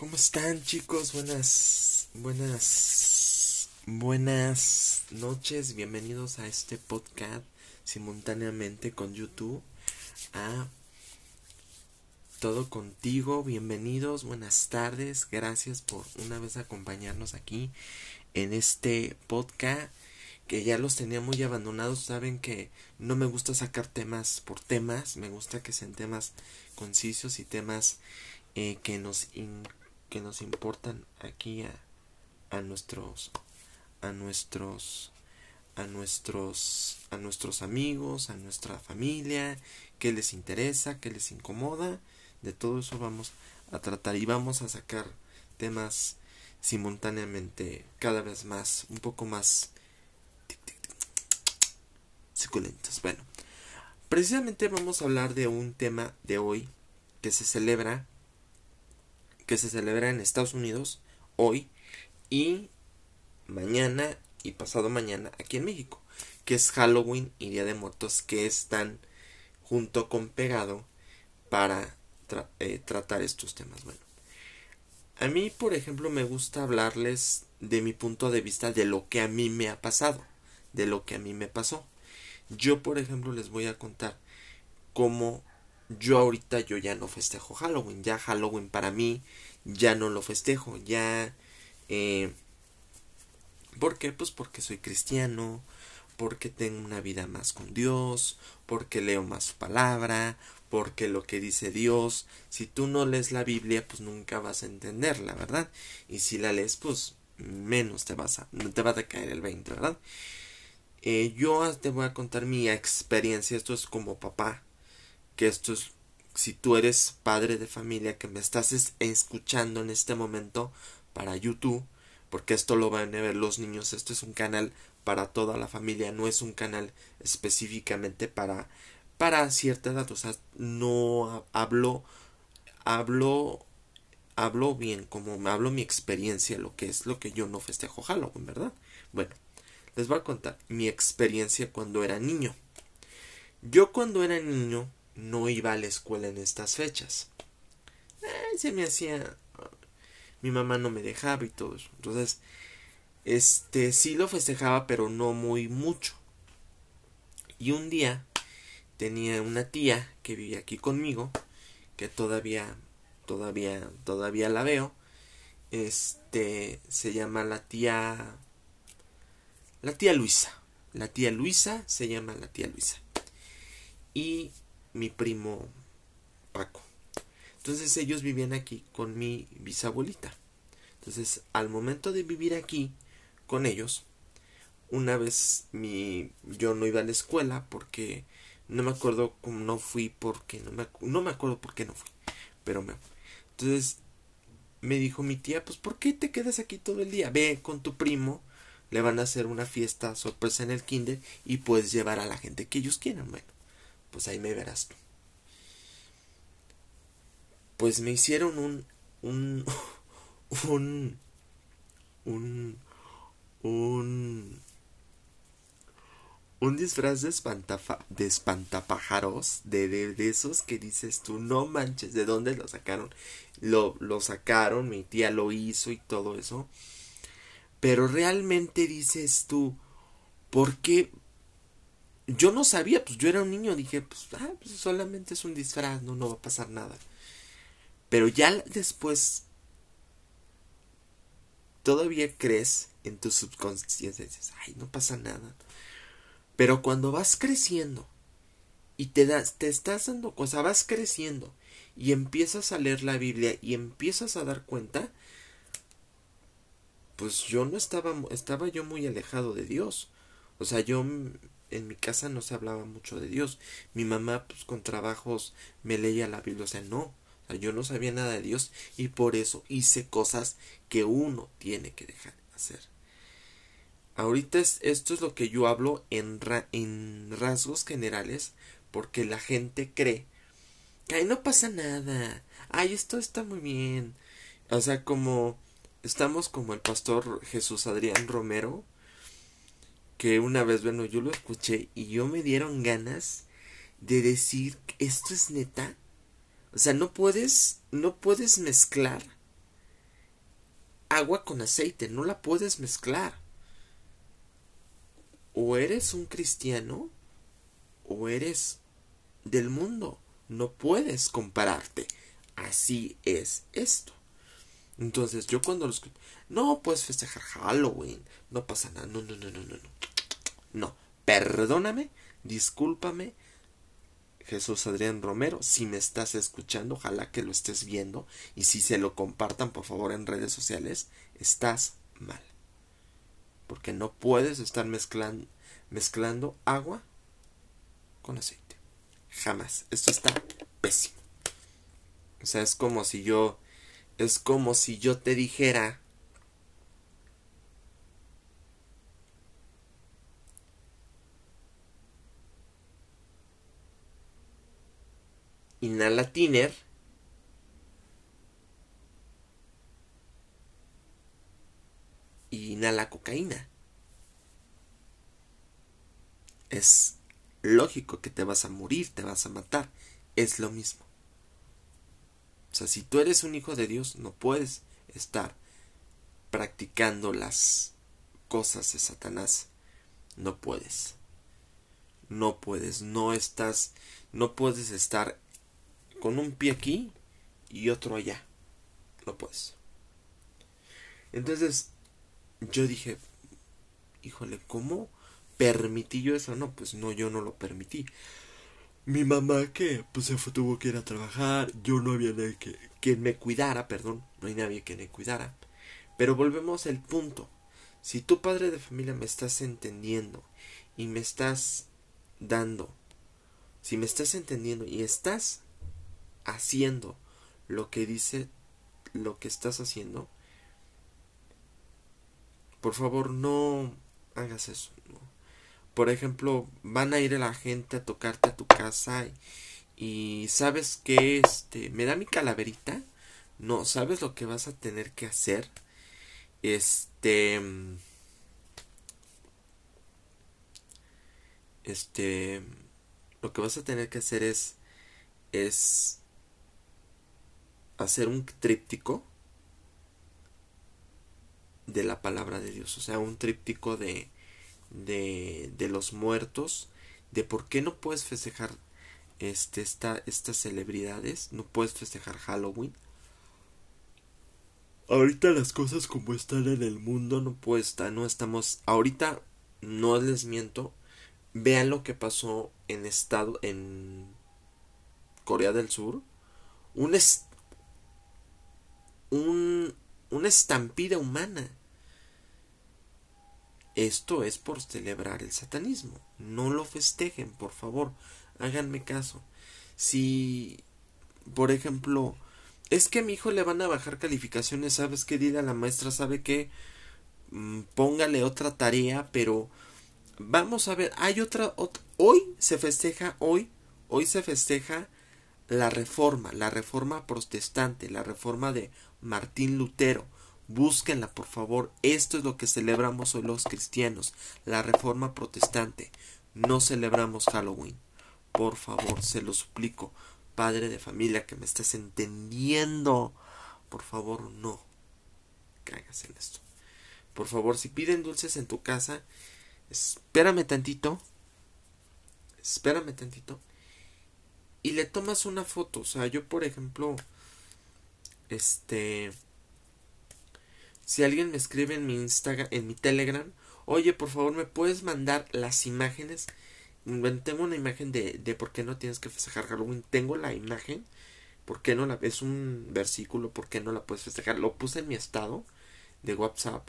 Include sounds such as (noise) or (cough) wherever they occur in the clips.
¿Cómo están chicos? Buenas, buenas, buenas noches. Bienvenidos a este podcast simultáneamente con YouTube. A todo contigo. Bienvenidos, buenas tardes. Gracias por una vez acompañarnos aquí en este podcast que ya los tenía muy abandonados. Saben que no me gusta sacar temas por temas. Me gusta que sean temas concisos y temas eh, que nos que nos importan aquí a, a nuestros a nuestros a nuestros a nuestros amigos, a nuestra familia, qué les interesa, qué les incomoda, de todo eso vamos a tratar y vamos a sacar temas simultáneamente cada vez más un poco más suculentos. Bueno, precisamente vamos a hablar de un tema de hoy que se celebra que se celebra en Estados Unidos hoy y mañana y pasado mañana aquí en México, que es Halloween y Día de Muertos que están junto con pegado para eh, tratar estos temas. Bueno, a mí, por ejemplo, me gusta hablarles de mi punto de vista de lo que a mí me ha pasado, de lo que a mí me pasó. Yo, por ejemplo, les voy a contar cómo yo ahorita yo ya no festejo Halloween, ya Halloween para mí ya no lo festejo, ya... Eh, ¿Por qué? Pues porque soy cristiano, porque tengo una vida más con Dios, porque leo más su palabra, porque lo que dice Dios, si tú no lees la Biblia, pues nunca vas a entenderla, ¿verdad? Y si la lees, pues menos te vas a, te va a caer el 20, ¿verdad? Eh, yo te voy a contar mi experiencia, esto es como papá, que esto es si tú eres padre de familia que me estás escuchando en este momento para YouTube, porque esto lo van a ver los niños, esto es un canal para toda la familia, no es un canal específicamente para para cierta edad, o sea, no hablo hablo hablo bien, como me hablo mi experiencia, lo que es lo que yo no festejo Halloween, ¿verdad? Bueno, les voy a contar mi experiencia cuando era niño. Yo cuando era niño no iba a la escuela en estas fechas. Eh, se me hacía. Mi mamá no me dejaba y todo eso. Entonces, este sí lo festejaba, pero no muy mucho. Y un día tenía una tía que vivía aquí conmigo, que todavía, todavía, todavía la veo. Este se llama la tía. La tía Luisa. La tía Luisa se llama la tía Luisa. Y mi primo Paco. Entonces ellos vivían aquí con mi bisabuelita. Entonces, al momento de vivir aquí con ellos, una vez mi yo no iba a la escuela porque no me acuerdo cómo no fui porque no me no me acuerdo por qué no fui, pero me entonces me dijo mi tía, pues ¿por qué te quedas aquí todo el día? Ve con tu primo, le van a hacer una fiesta sorpresa en el kinder y puedes llevar a la gente que ellos quieran. Bueno, pues ahí me verás tú. Pues me hicieron un, un, (laughs) un, un, un, un disfraz de, espantafa, de espantapájaros, de, de, de, esos que dices tú, no manches, ¿de dónde lo sacaron? Lo, lo sacaron, mi tía lo hizo y todo eso. Pero realmente dices tú, ¿por qué, yo no sabía, pues yo era un niño, dije, pues, ah, pues solamente es un disfraz, no, no va a pasar nada. Pero ya después, todavía crees en tu subconsciencia, dices, ay, no pasa nada. Pero cuando vas creciendo y te das, te estás dando cosas, vas creciendo y empiezas a leer la Biblia y empiezas a dar cuenta, pues yo no estaba, estaba yo muy alejado de Dios. O sea, yo en mi casa no se hablaba mucho de Dios. Mi mamá, pues con trabajos, me leía la Biblia. O sea, no. O sea, yo no sabía nada de Dios y por eso hice cosas que uno tiene que dejar de hacer. Ahorita esto es lo que yo hablo en, rasgos generales porque la gente cree que ay, no pasa nada. Ay, esto está muy bien. O sea, como estamos como el pastor Jesús Adrián Romero, que una vez, bueno, yo lo escuché y yo me dieron ganas de decir, esto es neta. O sea, no puedes, no puedes mezclar agua con aceite, no la puedes mezclar. O eres un cristiano o eres del mundo. No puedes compararte. Así es esto. Entonces yo cuando los... No puedes festejar Halloween. No pasa nada. No, no, no, no, no. No. Perdóname. Discúlpame. Jesús Adrián Romero, si me estás escuchando, ojalá que lo estés viendo y si se lo compartan por favor en redes sociales, estás mal. Porque no puedes estar mezclando agua con aceite. Jamás. Esto está pésimo. O sea, es como si yo es como si yo te dijera inhala tiner y inhala cocaína. Es lógico que te vas a morir, te vas a matar. Es lo mismo. O sea, si tú eres un hijo de Dios, no puedes estar practicando las cosas de Satanás. No puedes. No puedes, no estás, no puedes estar con un pie aquí y otro allá. No puedes. Entonces, yo dije, híjole, ¿cómo permití yo eso? No, pues no, yo no lo permití mi mamá que pues se tuvo que ir a trabajar, yo no había nadie que, me cuidara, perdón, no hay nadie que me cuidara. Pero volvemos al punto. Si tu padre de familia me estás entendiendo y me estás dando, si me estás entendiendo y estás haciendo lo que dice lo que estás haciendo, por favor no hagas eso. Por ejemplo, van a ir la gente a tocarte a tu casa y, sabes que este me da mi calaverita. No, sabes lo que vas a tener que hacer. Este este lo que vas a tener que hacer es es hacer un tríptico de la palabra de Dios, o sea, un tríptico de de, de los muertos, de por qué no puedes festejar este, esta, estas celebridades, no puedes festejar Halloween. Ahorita las cosas como están en el mundo no puede estar, no estamos, ahorita no les miento, vean lo que pasó en estado, en Corea del Sur, un, un, una estampida humana esto es por celebrar el satanismo. No lo festejen, por favor. Háganme caso. Si, por ejemplo, es que a mi hijo le van a bajar calificaciones, ¿sabes qué? Dile a la maestra, ¿sabe qué? Mm, póngale otra tarea, pero vamos a ver, hay otra, hoy se festeja, hoy, hoy se festeja la reforma, la reforma protestante, la reforma de Martín Lutero. Búsquenla, por favor. Esto es lo que celebramos hoy los cristianos, la reforma protestante. No celebramos Halloween. Por favor, se lo suplico. Padre de familia que me estés entendiendo. Por favor, no caigas en esto. Por favor, si piden dulces en tu casa, espérame tantito. Espérame tantito. Y le tomas una foto. O sea, yo, por ejemplo, este si alguien me escribe en mi Instagram, en mi Telegram, oye, por favor, ¿me puedes mandar las imágenes? Tengo una imagen de, de por qué no tienes que festejar Halloween. Tengo la imagen. ¿Por qué no la es un versículo? ¿Por qué no la puedes festejar? Lo puse en mi estado de WhatsApp.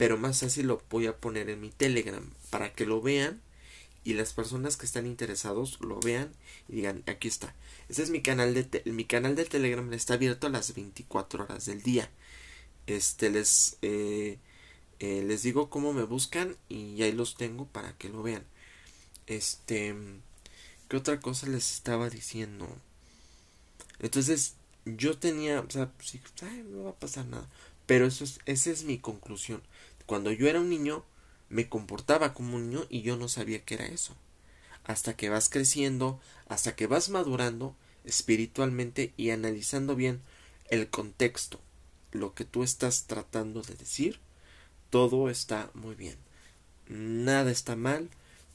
Pero más así lo voy a poner en mi Telegram para que lo vean y las personas que están interesados lo vean y digan, aquí está. Este es mi canal de mi canal de Telegram está abierto a las 24 horas del día este les eh, eh, les digo cómo me buscan y ahí los tengo para que lo vean. Este qué otra cosa les estaba diciendo entonces yo tenía o sea pues, no va a pasar nada pero eso es, esa es mi conclusión. Cuando yo era un niño me comportaba como un niño y yo no sabía qué era eso. Hasta que vas creciendo hasta que vas madurando espiritualmente y analizando bien el contexto lo que tú estás tratando de decir, todo está muy bien. Nada está mal.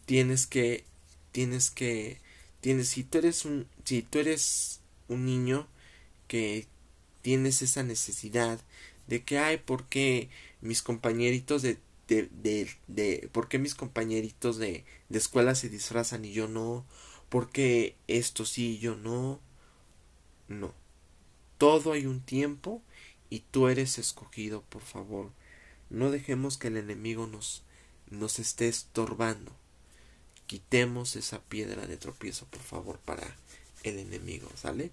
Tienes que, tienes que, tienes, si tú eres un, si tú eres un niño que tienes esa necesidad de que, ay, porque mis compañeritos de, de, de, ¿por qué mis compañeritos de, de escuela se disfrazan y yo no? porque esto sí y yo no? No. Todo hay un tiempo y tú eres escogido, por favor. No dejemos que el enemigo nos, nos esté estorbando. Quitemos esa piedra de tropiezo, por favor, para el enemigo, ¿sale?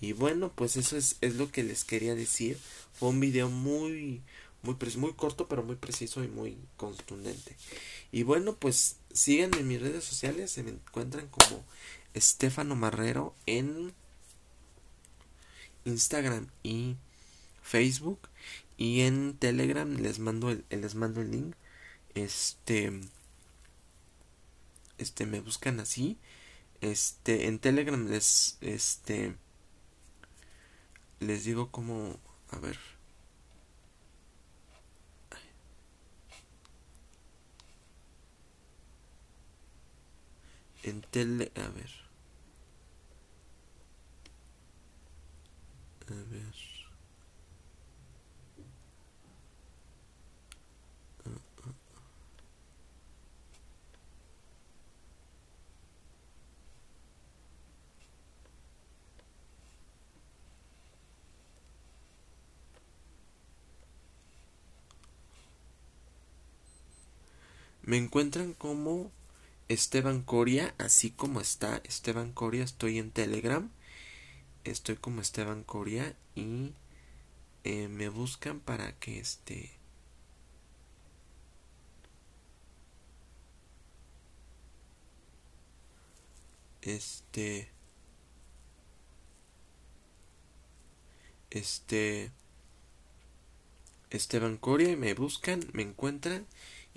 Y bueno, pues eso es, es lo que les quería decir. Fue un video muy, muy, muy corto, pero muy preciso y muy contundente. Y bueno, pues síganme en mis redes sociales, se me encuentran como Estefano Marrero en Instagram y Facebook y en Telegram les mando el, les mando el link. Este este me buscan así. Este en Telegram les este les digo como a ver en tele a ver a ver Me encuentran como Esteban Coria, así como está Esteban Coria, estoy en Telegram. Estoy como Esteban Coria y eh, me buscan para que este este este Esteban Coria me buscan, me encuentran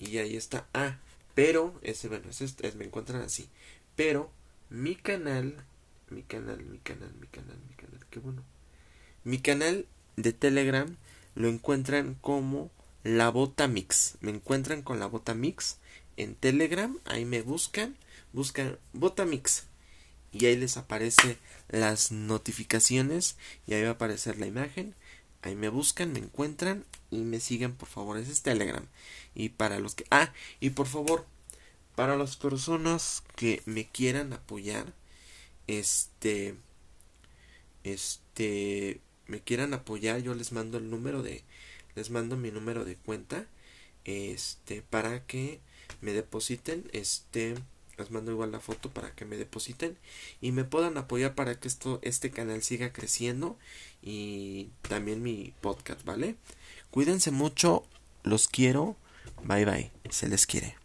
y ahí está. Ah, pero, ese, bueno, ese, es, me encuentran así. Pero, mi canal, mi canal, mi canal, mi canal, mi canal, qué bueno. Mi canal de Telegram lo encuentran como La Bota Mix. Me encuentran con La Bota Mix en Telegram. Ahí me buscan, buscan Bota Mix. Y ahí les aparece las notificaciones y ahí va a aparecer la imagen. Ahí me buscan, me encuentran y me siguen, por favor. Ese es Telegram. Y para los que... Ah, y por favor, para las personas que me quieran apoyar, este... Este... Me quieran apoyar, yo les mando el número de... Les mando mi número de cuenta. Este, para que me depositen, este les mando igual la foto para que me depositen y me puedan apoyar para que esto este canal siga creciendo y también mi podcast vale cuídense mucho los quiero bye bye. Se les quiere